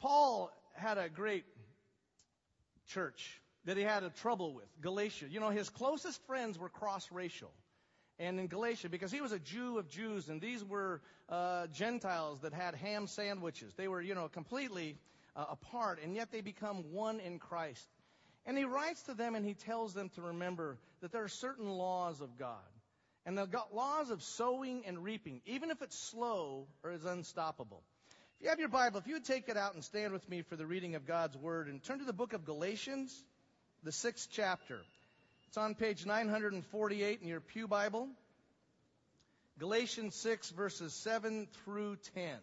Paul had a great church that he had a trouble with, Galatia. You know, his closest friends were cross racial. And in Galatia, because he was a Jew of Jews, and these were uh, Gentiles that had ham sandwiches. They were, you know, completely uh, apart, and yet they become one in Christ. And he writes to them and he tells them to remember that there are certain laws of God. And the laws of sowing and reaping, even if it's slow or is unstoppable. If you have your Bible, if you would take it out and stand with me for the reading of God's Word and turn to the book of Galatians, the sixth chapter. It's on page 948 in your Pew Bible. Galatians 6, verses 7 through 10.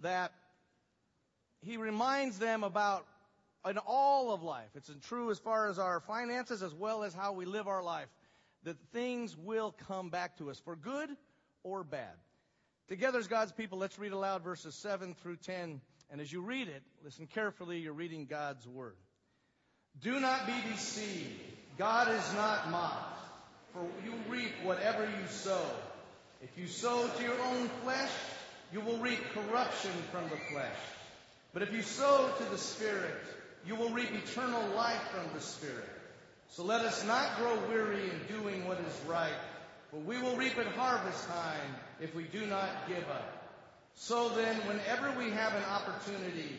That he reminds them about in all of life. It's true as far as our finances as well as how we live our life. That things will come back to us for good or bad. Together as God's people, let's read aloud verses 7 through 10. And as you read it, listen carefully, you're reading God's Word. Do not be deceived. God is not mocked. For you reap whatever you sow. If you sow to your own flesh, you will reap corruption from the flesh. But if you sow to the Spirit, you will reap eternal life from the Spirit. So let us not grow weary in doing what is right, for we will reap at harvest time if we do not give up. So then, whenever we have an opportunity,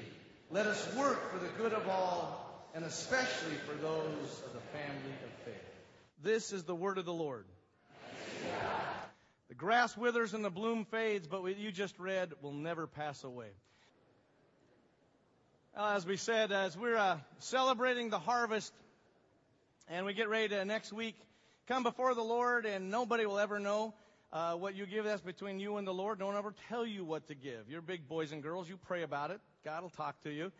let us work for the good of all, and especially for those of the family of faith. This is the word of the Lord. The grass withers and the bloom fades, but what you just read will never pass away. As we said, as we're uh, celebrating the harvest and we get ready to next week come before the Lord, and nobody will ever know uh, what you give. That's between you and the Lord. One ever tell you what to give. You're big boys and girls. You pray about it. God will talk to you.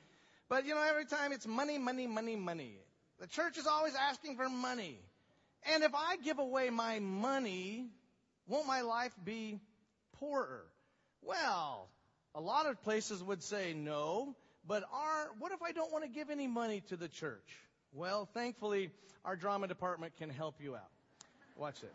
But you know, every time it's money, money, money, money. The church is always asking for money. And if I give away my money, won't my life be poorer? Well, a lot of places would say no. But our, what if I don't want to give any money to the church? Well, thankfully, our drama department can help you out. Watch this.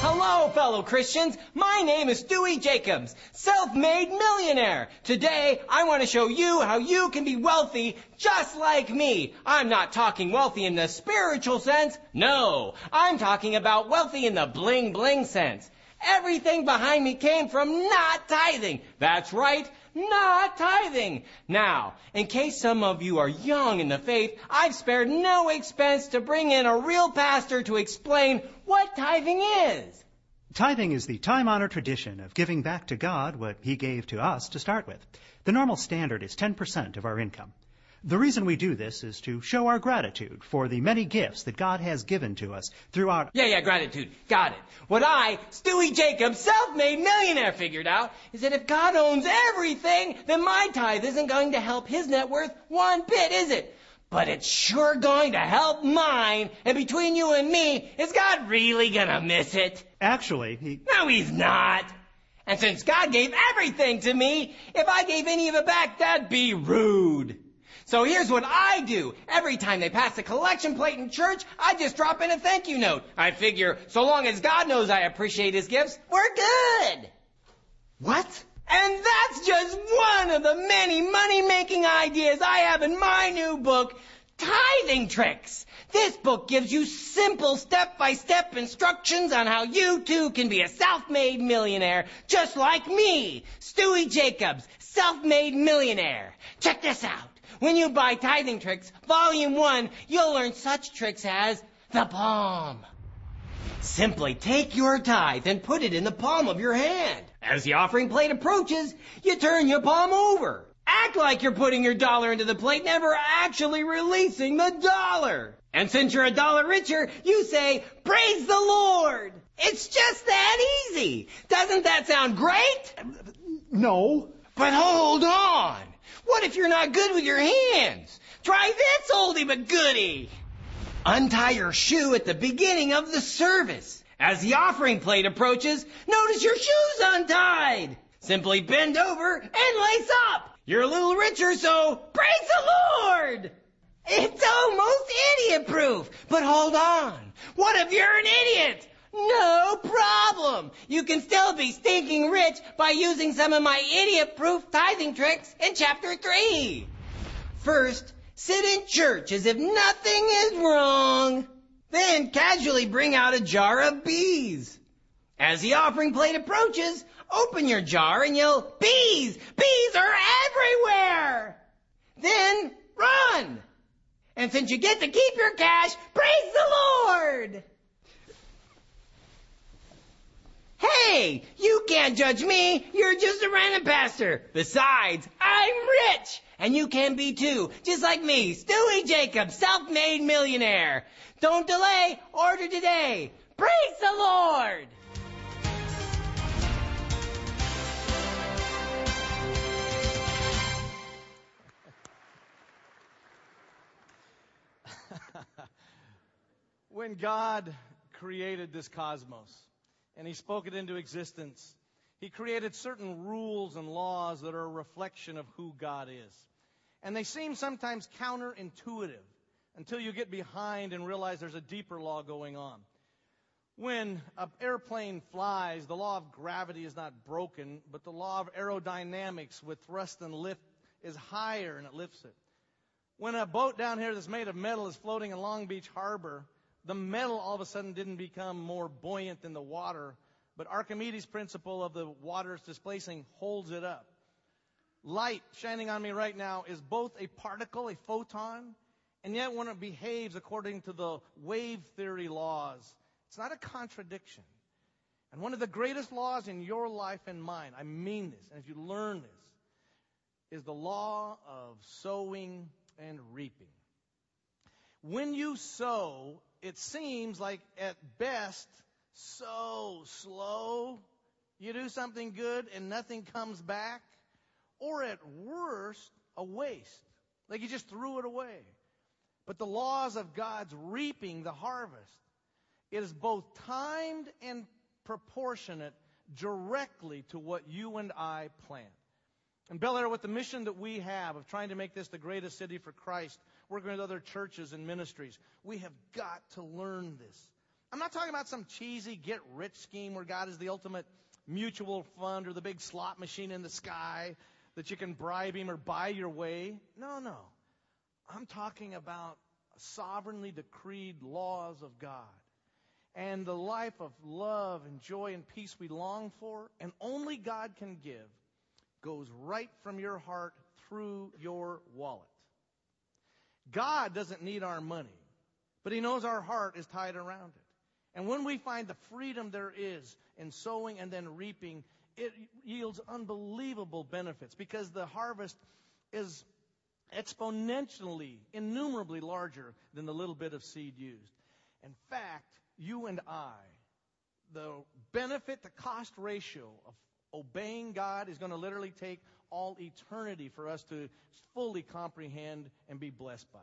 Hello, fellow Christians. My name is Stewie Jacobs, self-made millionaire. Today, I want to show you how you can be wealthy just like me. I'm not talking wealthy in the spiritual sense. No, I'm talking about wealthy in the bling bling sense. Everything behind me came from not tithing. That's right, not tithing. Now, in case some of you are young in the faith, I've spared no expense to bring in a real pastor to explain what tithing is. Tithing is the time honored tradition of giving back to God what He gave to us to start with. The normal standard is 10% of our income. The reason we do this is to show our gratitude for the many gifts that God has given to us throughout. Yeah, yeah, gratitude. Got it. What I, Stewie Jacobs, self-made millionaire, figured out is that if God owns everything, then my tithe isn't going to help his net worth one bit, is it? But it's sure going to help mine. And between you and me, is God really gonna miss it? Actually, he. No, he's not. And since God gave everything to me, if I gave any of it back, that'd be rude. So here's what I do. Every time they pass a collection plate in church, I just drop in a thank you note. I figure, so long as God knows I appreciate his gifts, we're good. What? And that's just one of the many money-making ideas I have in my new book, Tithing Tricks. This book gives you simple step-by-step instructions on how you too can be a self-made millionaire, just like me, Stewie Jacobs, self-made millionaire. Check this out. When you buy Tithing Tricks, Volume 1, you'll learn such tricks as the palm. Simply take your tithe and put it in the palm of your hand. As the offering plate approaches, you turn your palm over. Act like you're putting your dollar into the plate, never actually releasing the dollar. And since you're a dollar richer, you say, Praise the Lord! It's just that easy. Doesn't that sound great? No. But hold on. What if you're not good with your hands? Try this oldie but goodie. Untie your shoe at the beginning of the service. As the offering plate approaches, notice your shoe's untied. Simply bend over and lace up. You're a little richer, so praise the Lord! It's almost idiot proof. But hold on. What if you're an idiot? No problem. You can still be stinking rich by using some of my idiot-proof tithing tricks in chapter 3. First, sit in church as if nothing is wrong. Then casually bring out a jar of bees. As the offering plate approaches, open your jar and yell, bees! Bees are everywhere! Then run! And since you get to keep your cash, praise the Lord! Hey, you can't judge me. You're just a random pastor. Besides, I'm rich. And you can be too. Just like me, Stewie Jacobs, self-made millionaire. Don't delay. Order today. Praise the Lord. when God created this cosmos and He spoke it into existence, He created certain rules and laws that are a reflection of who God is. And they seem sometimes counterintuitive until you get behind and realize there's a deeper law going on. When an airplane flies, the law of gravity is not broken, but the law of aerodynamics with thrust and lift is higher and it lifts it. When a boat down here that's made of metal is floating in Long Beach Harbor, the metal all of a sudden didn't become more buoyant than the water, but Archimedes' principle of the water's displacing holds it up. Light shining on me right now is both a particle, a photon, and yet when it behaves according to the wave theory laws, it's not a contradiction. And one of the greatest laws in your life and mine, I mean this, and if you learn this, is the law of sowing and reaping. When you sow, it seems like at best so slow. You do something good and nothing comes back. Or at worst, a waste. Like you just threw it away. But the laws of God's reaping the harvest, it is both timed and proportionate directly to what you and I plant. And Bel Air, with the mission that we have of trying to make this the greatest city for Christ, working with other churches and ministries. We have got to learn this. I'm not talking about some cheesy get rich scheme where God is the ultimate mutual fund or the big slot machine in the sky that you can bribe him or buy your way. No, no. I'm talking about sovereignly decreed laws of God and the life of love and joy and peace we long for and only God can give goes right from your heart through your wallet. God doesn't need our money, but He knows our heart is tied around it. And when we find the freedom there is in sowing and then reaping, it yields unbelievable benefits because the harvest is exponentially, innumerably larger than the little bit of seed used. In fact, you and I, the benefit to cost ratio of obeying God is going to literally take all eternity for us to fully comprehend and be blessed by.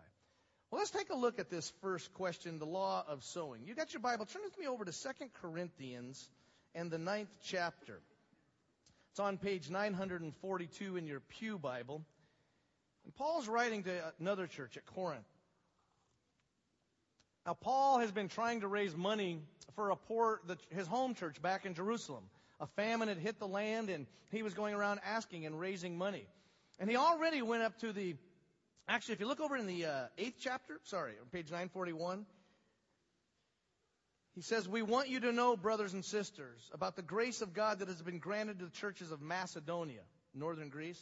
Well, let's take a look at this first question, the law of sowing. You got your Bible. Turn with me over to 2 Corinthians and the ninth chapter. It's on page 942 in your Pew Bible. And Paul's writing to another church at Corinth. Now, Paul has been trying to raise money for a poor, the, his home church back in Jerusalem. A famine had hit the land, and he was going around asking and raising money. And he already went up to the, actually, if you look over in the uh, eighth chapter, sorry, on page 941, he says, We want you to know, brothers and sisters, about the grace of God that has been granted to the churches of Macedonia, northern Greece.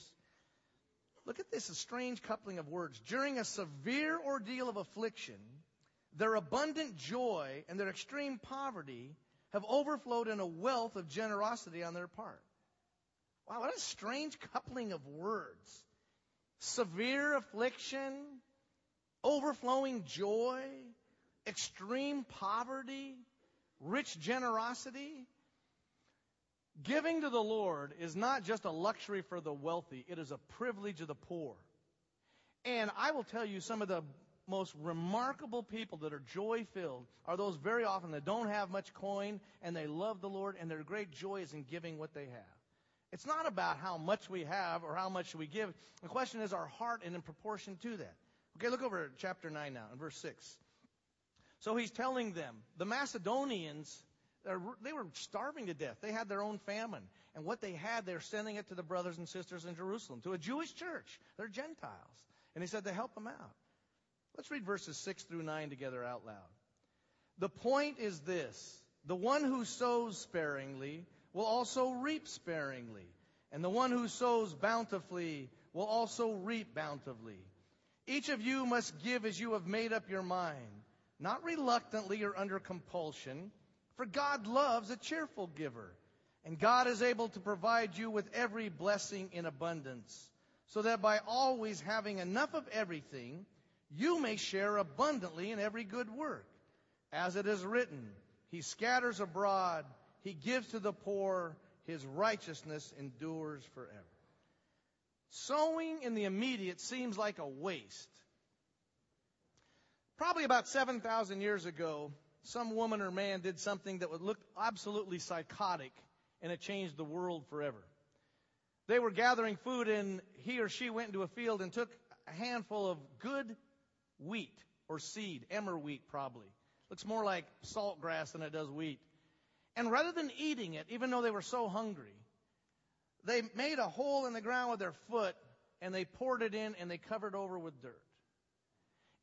Look at this, a strange coupling of words. During a severe ordeal of affliction, their abundant joy and their extreme poverty have overflowed in a wealth of generosity on their part. Wow, what a strange coupling of words. Severe affliction, overflowing joy, extreme poverty, rich generosity. Giving to the Lord is not just a luxury for the wealthy, it is a privilege of the poor. And I will tell you some of the most remarkable people that are joy filled are those very often that don't have much coin and they love the Lord and their great joy is in giving what they have. It's not about how much we have or how much we give. The question is our heart and in proportion to that. Okay, look over at chapter 9 now in verse 6. So he's telling them, the Macedonians, They were starving to death. They had their own famine. And what they had, they're sending it to the brothers and sisters in Jerusalem, to a Jewish church. They're Gentiles. And he said to help them out. Let's read verses 6 through 9 together out loud. The point is this the one who sows sparingly will also reap sparingly, and the one who sows bountifully will also reap bountifully. Each of you must give as you have made up your mind, not reluctantly or under compulsion, for God loves a cheerful giver. And God is able to provide you with every blessing in abundance, so that by always having enough of everything, you may share abundantly in every good work. As it is written, He scatters abroad, He gives to the poor, His righteousness endures forever. Sowing in the immediate seems like a waste. Probably about 7,000 years ago, some woman or man did something that would look absolutely psychotic and it changed the world forever. They were gathering food and he or she went into a field and took a handful of good wheat or seed, emmer wheat probably. Looks more like salt grass than it does wheat. And rather than eating it, even though they were so hungry, they made a hole in the ground with their foot and they poured it in and they covered over with dirt.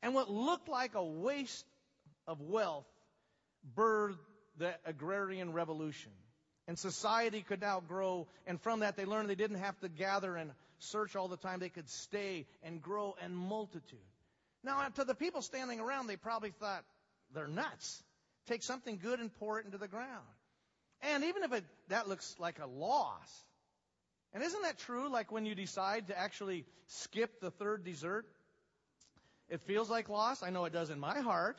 And what looked like a waste of wealth birthed the agrarian revolution. And society could now grow. And from that, they learned they didn't have to gather and search all the time. They could stay and grow in multitude. Now, to the people standing around, they probably thought, they're nuts. Take something good and pour it into the ground. And even if it, that looks like a loss, and isn't that true? Like when you decide to actually skip the third dessert, it feels like loss. I know it does in my heart.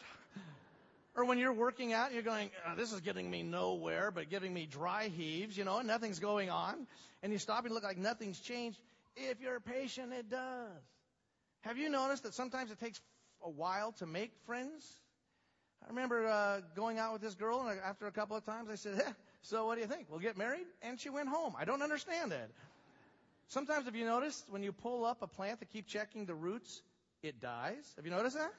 Or when you're working out, you're going, oh, this is getting me nowhere, but giving me dry heaves, you know, and nothing's going on. And you stop and look like nothing's changed. If you're patient, it does. Have you noticed that sometimes it takes a while to make friends? I remember uh, going out with this girl, and after a couple of times, I said, eh, "So what do you think? We'll get married?" And she went home. I don't understand that. Sometimes, have you noticed when you pull up a plant to keep checking the roots, it dies? Have you noticed that?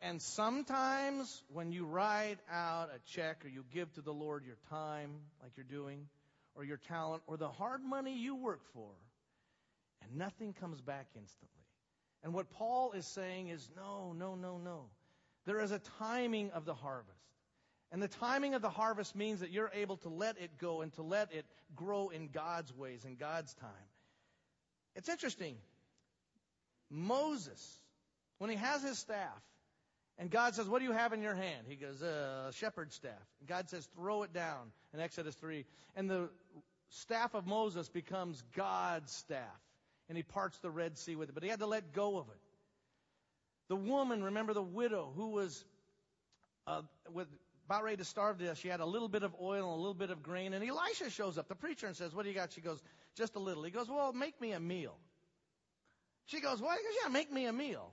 And sometimes when you write out a check or you give to the Lord your time, like you're doing, or your talent, or the hard money you work for, and nothing comes back instantly. And what Paul is saying is no, no, no, no. There is a timing of the harvest. And the timing of the harvest means that you're able to let it go and to let it grow in God's ways, in God's time. It's interesting. Moses, when he has his staff, and God says, What do you have in your hand? He goes, A shepherd's staff. And God says, Throw it down in Exodus 3. And the staff of Moses becomes God's staff. And he parts the Red Sea with it. But he had to let go of it. The woman, remember the widow who was uh, with, about ready to starve to death. She had a little bit of oil and a little bit of grain. And Elisha shows up, the preacher, and says, What do you got? She goes, Just a little. He goes, Well, make me a meal. She goes, What? He goes, Yeah, make me a meal.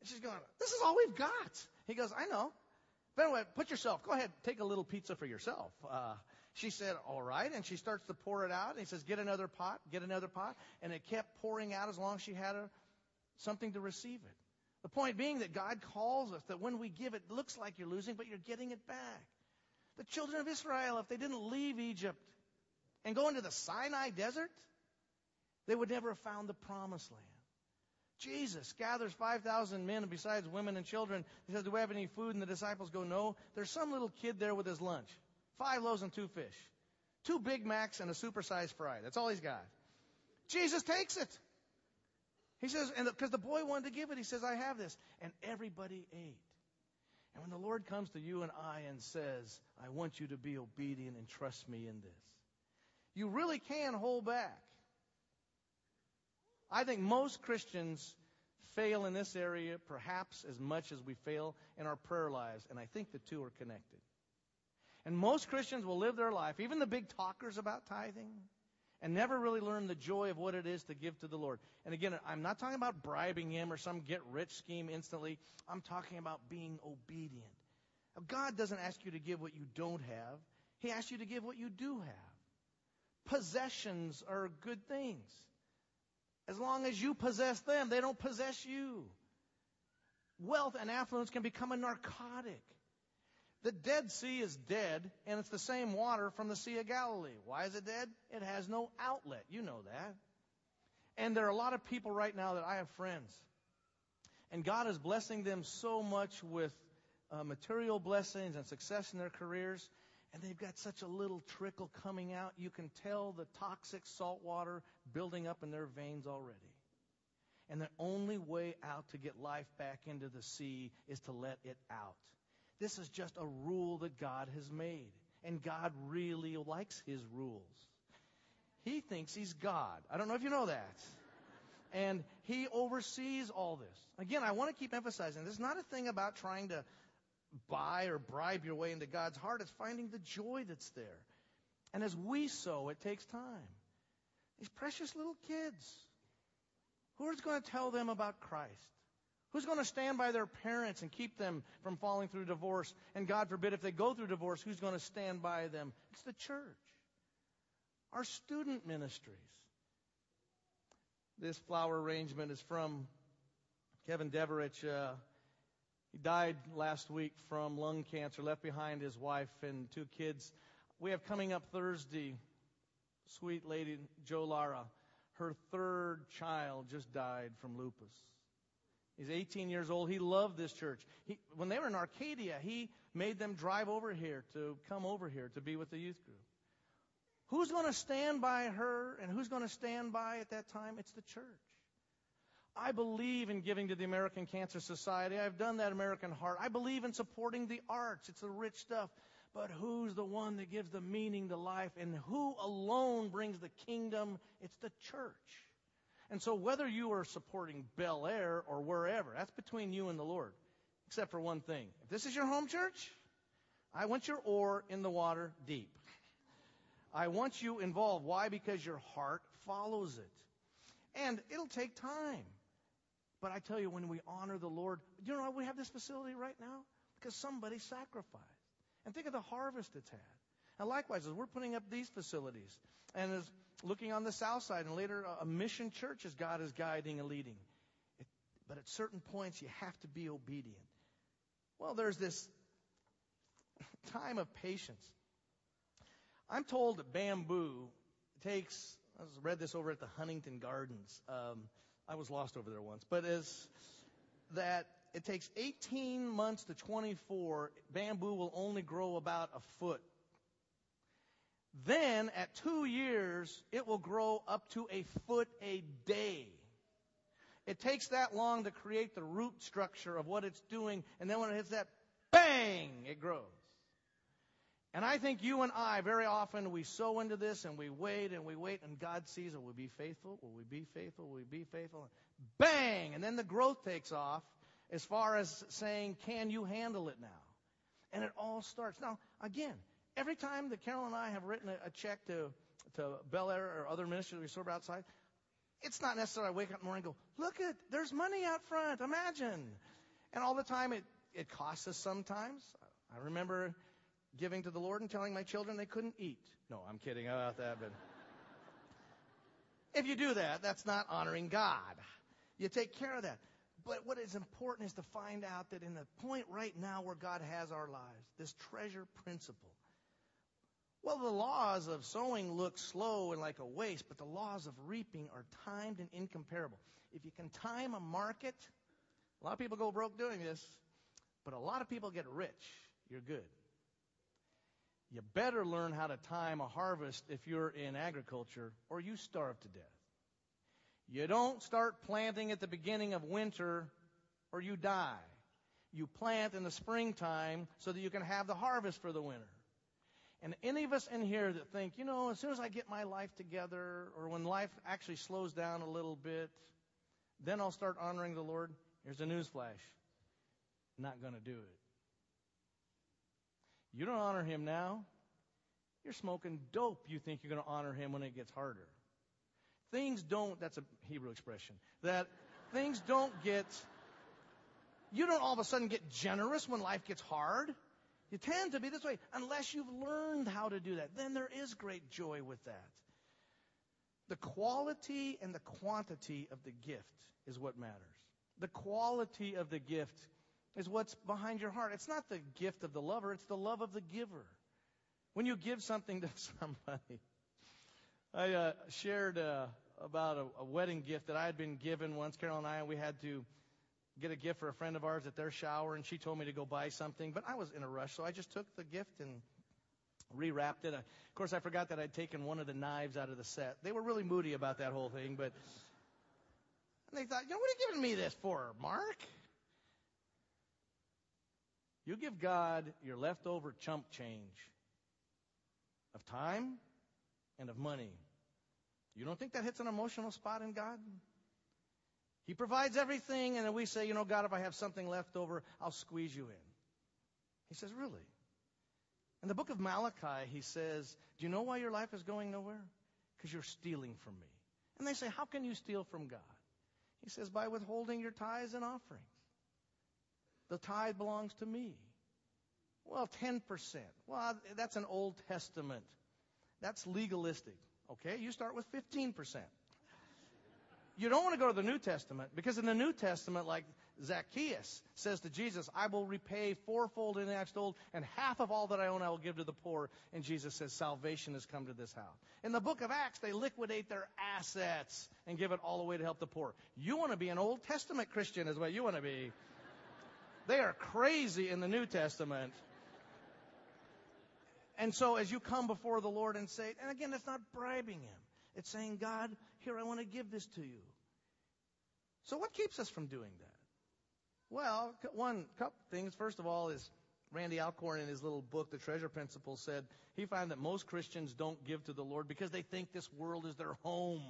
And she's going, This is all we've got. He goes, I know. But anyway, put yourself, go ahead, take a little pizza for yourself. Uh, she said, All right. And she starts to pour it out. And he says, Get another pot, get another pot. And it kept pouring out as long as she had a, something to receive it. The point being that God calls us that when we give, it looks like you're losing, but you're getting it back. The children of Israel, if they didn't leave Egypt and go into the Sinai desert, they would never have found the promised land. Jesus gathers 5,000 men, besides women and children, he says, Do we have any food? And the disciples go, No. There's some little kid there with his lunch. Five loaves and two fish. Two Big Macs and a supersized fry. That's all he's got. Jesus takes it. He says, and because the boy wanted to give it, he says, I have this. And everybody ate. And when the Lord comes to you and I and says, I want you to be obedient and trust me in this, you really can hold back. I think most Christians fail in this area perhaps as much as we fail in our prayer lives, and I think the two are connected. And most Christians will live their life, even the big talkers about tithing, and never really learn the joy of what it is to give to the Lord. And again, I'm not talking about bribing Him or some get rich scheme instantly. I'm talking about being obedient. God doesn't ask you to give what you don't have, He asks you to give what you do have. Possessions are good things. As long as you possess them, they don't possess you. Wealth and affluence can become a narcotic. The Dead Sea is dead, and it's the same water from the Sea of Galilee. Why is it dead? It has no outlet. You know that. And there are a lot of people right now that I have friends. And God is blessing them so much with uh, material blessings and success in their careers. And they've got such a little trickle coming out. You can tell the toxic salt water building up in their veins already. And the only way out to get life back into the sea is to let it out. This is just a rule that God has made. And God really likes his rules. He thinks he's God. I don't know if you know that. And he oversees all this. Again, I want to keep emphasizing this is not a thing about trying to buy or bribe your way into God's heart. It's finding the joy that's there. And as we sow, it takes time. These precious little kids. Who's going to tell them about Christ? Who's going to stand by their parents and keep them from falling through divorce? And God forbid, if they go through divorce, who's going to stand by them? It's the church. Our student ministries. This flower arrangement is from Kevin Deverich. Uh, he died last week from lung cancer, left behind his wife and two kids. We have coming up Thursday, sweet lady Joe Lara. Her third child just died from lupus. He's 18 years old. He loved this church. He, when they were in Arcadia, he made them drive over here to come over here to be with the youth group. Who's going to stand by her and who's going to stand by at that time? It's the church. I believe in giving to the American Cancer Society. I've done that American Heart. I believe in supporting the arts. It's the rich stuff. But who's the one that gives the meaning to life and who alone brings the kingdom? It's the church. And so whether you are supporting Bel Air or wherever, that's between you and the Lord. Except for one thing. If this is your home church, I want your oar in the water deep. I want you involved. Why? Because your heart follows it. And it'll take time. But I tell you, when we honor the Lord, you know why we have this facility right now? Because somebody sacrificed. And think of the harvest it's had. And likewise, as we're putting up these facilities, and as looking on the south side, and later a mission church as God is guiding and leading. It, but at certain points, you have to be obedient. Well, there's this time of patience. I'm told that bamboo takes, I read this over at the Huntington Gardens. Um, I was lost over there once, but is that it takes 18 months to 24, bamboo will only grow about a foot then at two years, it will grow up to a foot a day. It takes that long to create the root structure of what it's doing, and then when it hits that bang, it grows. And I think you and I, very often, we sow into this and we wait and we wait, and God sees, will we be faithful? Will we be faithful? Will we be faithful? Bang! And then the growth takes off as far as saying, can you handle it now? And it all starts. Now, again, Every time that Carol and I have written a, a check to, to Bel Air or other ministries we serve outside, it's not necessarily I wake up in the morning and go, look at, there's money out front, imagine. And all the time it, it costs us sometimes. I remember giving to the Lord and telling my children they couldn't eat. No, I'm kidding about that, but if you do that, that's not honoring God. You take care of that. But what is important is to find out that in the point right now where God has our lives, this treasure principle, well, the laws of sowing look slow and like a waste, but the laws of reaping are timed and incomparable. If you can time a market, a lot of people go broke doing this, but a lot of people get rich. You're good. You better learn how to time a harvest if you're in agriculture, or you starve to death. You don't start planting at the beginning of winter, or you die. You plant in the springtime so that you can have the harvest for the winter. And any of us in here that think, you know, as soon as I get my life together, or when life actually slows down a little bit, then I'll start honoring the Lord. Here's a newsflash. Not going to do it. You don't honor Him now. You're smoking dope. You think you're going to honor Him when it gets harder. Things don't, that's a Hebrew expression, that things don't get, you don't all of a sudden get generous when life gets hard. You tend to be this way unless you've learned how to do that. Then there is great joy with that. The quality and the quantity of the gift is what matters. The quality of the gift. is what's behind your heart. It's not the gift of the lover, it's the love of the giver. When you give something to somebody, I uh, shared uh, about a, a wedding gift that I had been given once. Carol and I, we had to get a gift for a friend of ours at their shower, and she told me to go buy something, but I was in a rush, so I just took the gift and rewrapped it. Of course, I forgot that I'd taken one of the knives out of the set. They were really moody about that whole thing, but and they thought, you know, what are you giving me this for, Mark? You give God your leftover chump change of time and of money. You don't think that hits an emotional spot in God? He provides everything, and then we say, you know, God, if I have something left over, I'll squeeze you in. He says, really? In the book of Malachi, he says, Do you know why your life is going nowhere? Because you're stealing from me. And they say, How can you steal from God? He says, By withholding your tithes and offerings. The tithe belongs to me. Well, 10%. Well, that's an Old Testament. That's legalistic. Okay, you start with 15%. You don't want to go to the New Testament because in the New Testament, like Zacchaeus says to Jesus, I will repay fourfold in old, and half of all that I own I will give to the poor. And Jesus says, Salvation has come to this house. In the book of Acts, they liquidate their assets and give it all away to help the poor. You want to be an Old Testament Christian, is what you want to be. They are crazy in the New Testament. And so as you come before the Lord and say, and again, it's not bribing Him. It's saying, God, here, I want to give this to you. So what keeps us from doing that? Well, one couple things. First of all is Randy Alcorn in his little book, The Treasure Principle, said he found that most Christians don't give to the Lord because they think this world is their home.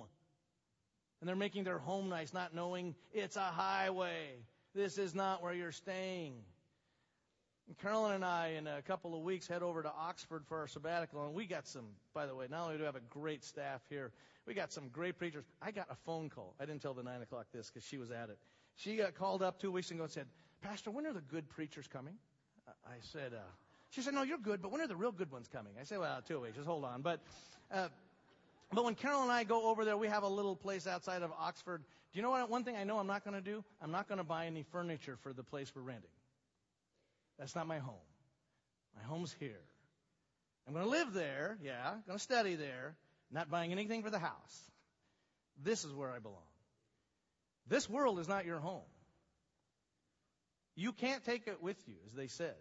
And they're making their home nice, not knowing it's a highway. This is not where you're staying. And Carolyn and I, in a couple of weeks, head over to Oxford for our sabbatical, and we got some. By the way, not only do we have a great staff here, we got some great preachers. I got a phone call. I didn't tell the nine o'clock this because she was at it. She got called up two weeks ago and said, "Pastor, when are the good preachers coming?" I said, uh, "She said, no, you're good, but when are the real good ones coming?" I said, "Well, two weeks. Just hold on." But, uh, but when Carol and I go over there, we have a little place outside of Oxford. Do you know what? One thing I know I'm not going to do. I'm not going to buy any furniture for the place we're renting. That's not my home. My home's here. I'm going to live there, yeah, I'm going to study there, not buying anything for the house. This is where I belong. This world is not your home. You can't take it with you, as they said,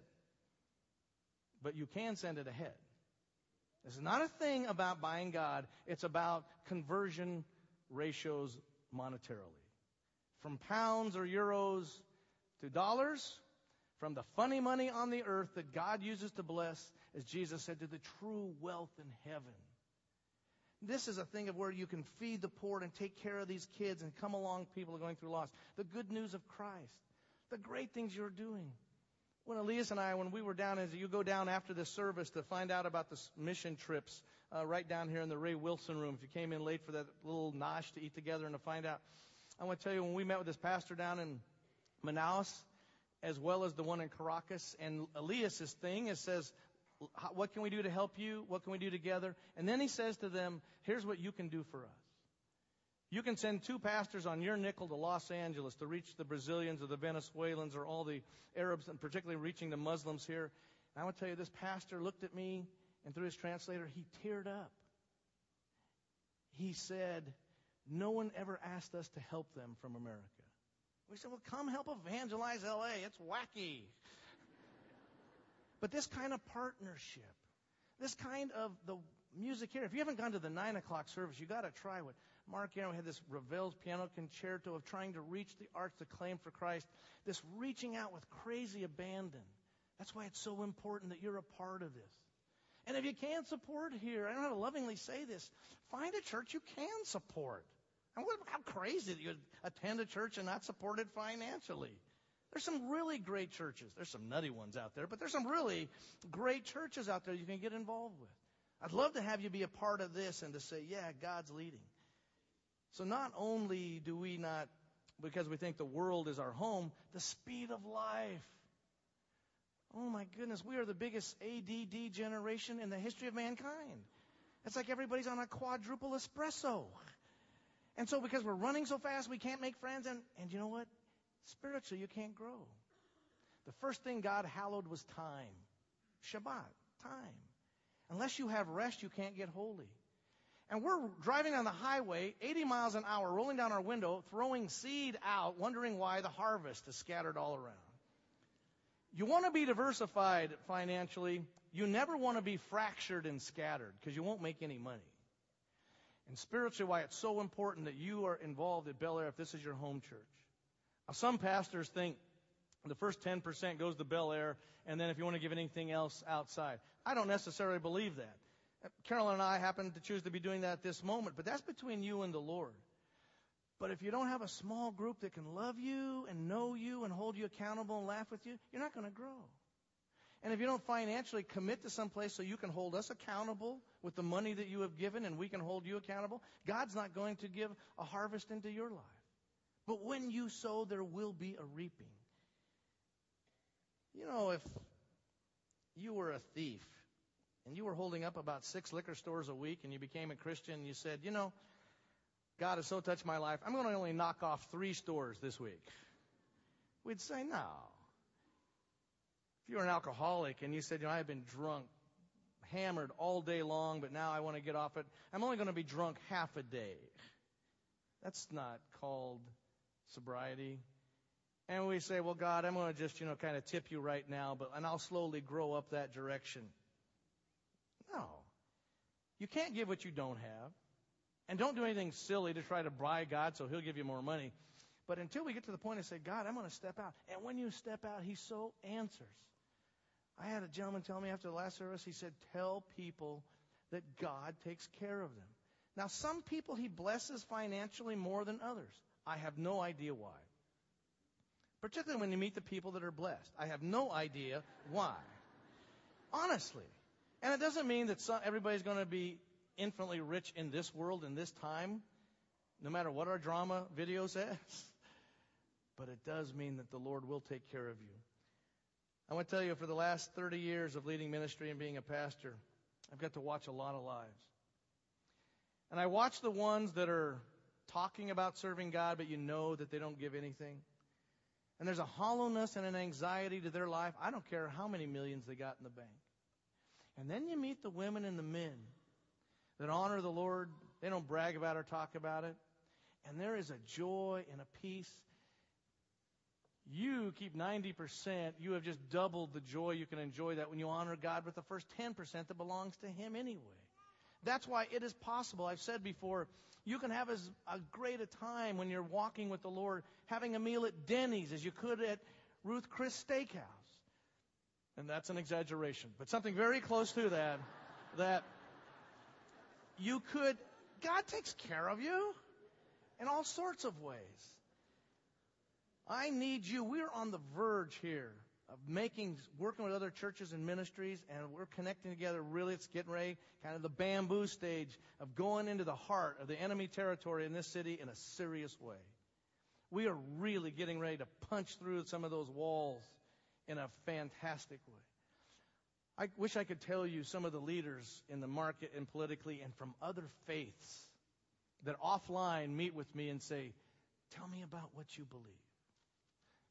but you can send it ahead. This is not a thing about buying God, it's about conversion ratios monetarily. From pounds or euros to dollars, from the funny money on the earth that God uses to bless, as Jesus said, to the true wealth in heaven. This is a thing of where you can feed the poor and take care of these kids and come along people are going through loss. The good news of Christ. The great things you're doing. When Elias and I, when we were down, as you go down after the service to find out about the mission trips, uh, right down here in the Ray Wilson room, if you came in late for that little nosh to eat together and to find out, I want to tell you, when we met with this pastor down in Manaus, as well as the one in Caracas. And Elias's thing is says, what can we do to help you? What can we do together? And then he says to them, here's what you can do for us. You can send two pastors on your nickel to Los Angeles to reach the Brazilians or the Venezuelans or all the Arabs, and particularly reaching the Muslims here. And I want to tell you, this pastor looked at me, and through his translator, he teared up. He said, No one ever asked us to help them from America. We said, well, come help evangelize LA. It's wacky. But this kind of partnership, this kind of the music here, if you haven't gone to the nine o'clock service, you got to try what Mark Aaron had this Ravel's piano concerto of trying to reach the arts to claim for Christ, this reaching out with crazy abandon. That's why it's so important that you're a part of this. And if you can't support here, I don't know how to lovingly say this, find a church you can support. And how crazy that you attend a church and not support it financially. There's some really great churches. There's some nutty ones out there, but there's some really great churches out there you can get involved with. I'd love to have you be a part of this and to say, yeah, God's leading. So not only do we not, because we think the world is our home, the speed of life. Oh my goodness, we are the biggest ADD generation in the history of mankind. It's like everybody's on a quadruple espresso. And so because we're running so fast, we can't make friends. And, and you know what? Spiritually, you can't grow. The first thing God hallowed was time. Shabbat, time. Unless you have rest, you can't get holy. And we're driving on the highway, 80 miles an hour, rolling down our window, throwing seed out, wondering why the harvest is scattered all around. You want to be diversified financially. You never want to be fractured and scattered because you won't make any money. And spiritually, why it's so important that you are involved at Bel Air if this is your home church. Some pastors think the first 10% goes to Bel Air, and then if you want to give anything else outside. I don't necessarily believe that. Carolyn and I happen to choose to be doing that at this moment, but that's between you and the Lord. But if you don't have a small group that can love you and know you and hold you accountable and laugh with you, you're not going to grow. And if you don't financially commit to some place so you can hold us accountable with the money that you have given and we can hold you accountable, God's not going to give a harvest into your life. But when you sow, there will be a reaping. You know, if you were a thief and you were holding up about six liquor stores a week and you became a Christian and you said, you know, God has so touched my life, I'm going to only knock off three stores this week. We'd say, no. If you were an alcoholic and you said, you know, I've been drunk, hammered all day long, but now I want to get off it, I'm only going to be drunk half a day. That's not called sobriety. And we say, well, God, I'm going to just, you know, kind of tip you right now, but, and I'll slowly grow up that direction. No. You can't give what you don't have. And don't do anything silly to try to bribe God so he'll give you more money. But until we get to the point of say, God, I'm going to step out. And when you step out, he so answers. I had a gentleman tell me after the last service, he said, tell people that God takes care of them. Now, some people he blesses financially more than others. I have no idea why. Particularly when you meet the people that are blessed. I have no idea why. Honestly. And it doesn't mean that some, everybody's going to be infinitely rich in this world, in this time, no matter what our drama video says. But it does mean that the Lord will take care of you. I want to tell you, for the last 30 years of leading ministry and being a pastor, I've got to watch a lot of lives. And I watch the ones that are talking about serving God, but you know that they don't give anything. And there's a hollowness and an anxiety to their life. I don't care how many millions they got in the bank. And then you meet the women and the men that honor the Lord. They don't brag about or talk about it. And there is a joy and a peace. You keep 90%. You have just doubled the joy you can enjoy that when you honor God with the first 10% that belongs to Him anyway. That's why it is possible. I've said before, you can have as a great a time when you're walking with the Lord, having a meal at Denny's as you could at Ruth Chris Steakhouse. And that's an exaggeration, but something very close to that, that you could, God takes care of you in all sorts of ways. I need you. We're on the verge here of making, working with other churches and ministries, and we're connecting together. Really, it's getting ready, kind of the bamboo stage of going into the heart of the enemy territory in this city in a serious way. We are really getting ready to punch through some of those walls in a fantastic way. I wish I could tell you some of the leaders in the market and politically and from other faiths that offline meet with me and say, Tell me about what you believe.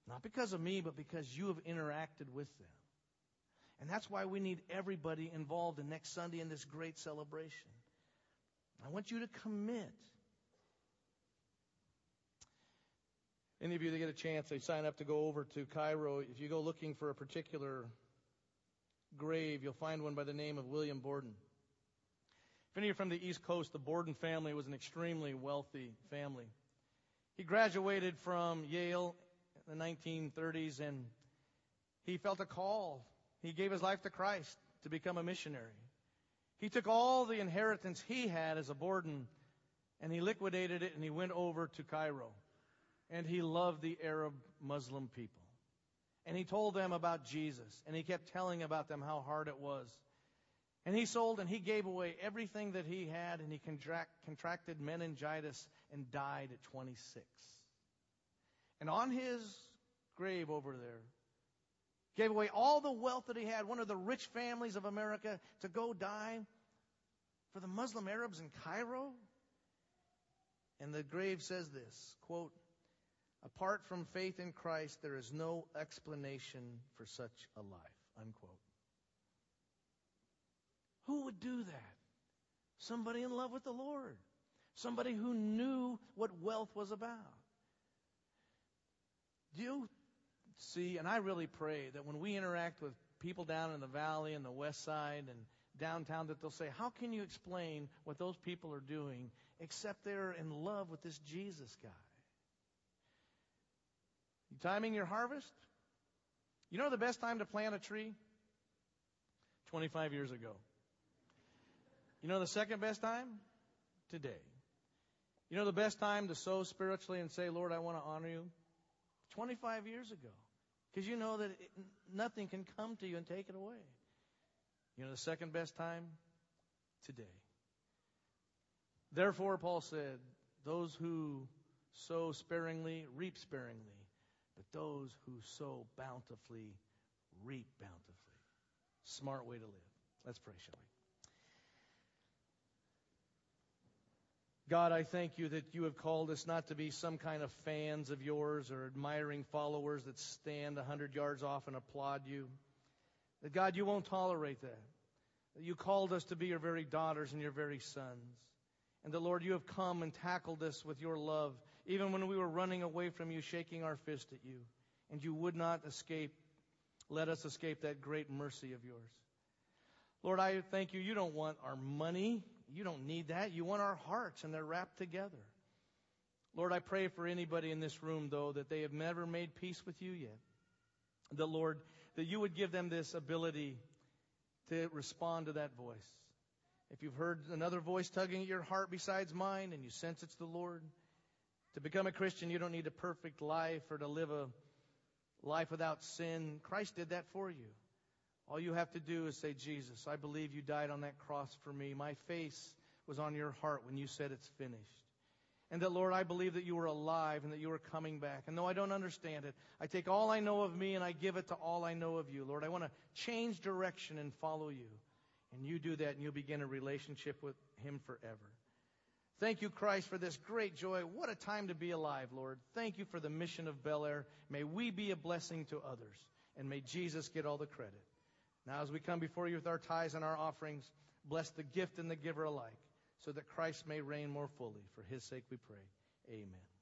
Not because of me, but because you have interacted with them. And that's why we need everybody involved in next Sunday in this great celebration. I want you to commit. Any of you that get a chance, they sign up to go over to Cairo. If you go looking for a particular grave, you'll find one by the name of William Borden. If any of you are from the East Coast, the Borden family was an extremely wealthy family. He graduated from Yale the 1930s and he felt a call. He gave his life to Christ to become a missionary. He took all the inheritance he had as a Borden and he liquidated it and he went over to Cairo. And he loved the Arab Muslim people. And he told them about Jesus. And he kept telling about them how hard it was. And he sold and he gave away everything that he had and he contract, contracted meningitis and died at 26. And on his grave over there, gave away all the wealth that he had, one of the rich families of America, to go die for the Muslim Arabs in Cairo. And the grave says this, quote, Apart from faith in Christ, there is no explanation for such a life. Unquote. Who would do that? Somebody in love with the Lord. Somebody who knew what wealth was about. Do you see, and I really pray that when we interact with people down in the valley and the west side and downtown, that they'll say, How can you explain what those people are doing except they're in love with this Jesus guy? You timing your harvest? You know the best time to plant a tree? 25 years ago. You know the second best time? Today. You know the best time to sow spiritually and say, Lord, I want to honor you? 25 years ago. Because you know that it, nothing can come to you and take it away. You know the second best time? Today. Therefore, Paul said, those who sow sparingly reap sparingly, but those who sow bountifully reap bountifully. Smart way to live. Let's pray, shall we? God, I thank you that you have called us not to be some kind of fans of yours or admiring followers that stand a hundred yards off and applaud you. That God, you won't tolerate that. That you called us to be your very daughters and your very sons. And the Lord, you have come and tackled us with your love, even when we were running away from you, shaking our fist at you. And you would not escape, let us escape that great mercy of yours. Lord, I thank you. You don't want our money. You don't need that. You want our hearts, and they're wrapped together. Lord, I pray for anybody in this room, though, that they have never made peace with you yet. The Lord, that you would give them this ability to respond to that voice. If you've heard another voice tugging at your heart besides mine and you sense it's the Lord, to become a Christian, you don't need a perfect life or to live a life without sin. Christ did that for you. All you have to do is say, Jesus, I believe you died on that cross for me. My face was on your heart when you said it's finished. And that, Lord, I believe that you are alive and that you are coming back. And though I don't understand it, I take all I know of me and I give it to all I know of you. Lord, I want to change direction and follow you. And you do that and you'll begin a relationship with him forever. Thank you, Christ, for this great joy. What a time to be alive, Lord. Thank you for the mission of Bel Air. May we be a blessing to others. And may Jesus get all the credit. Now, as we come before you with our tithes and our offerings, bless the gift and the giver alike, so that Christ may reign more fully. For his sake we pray. Amen.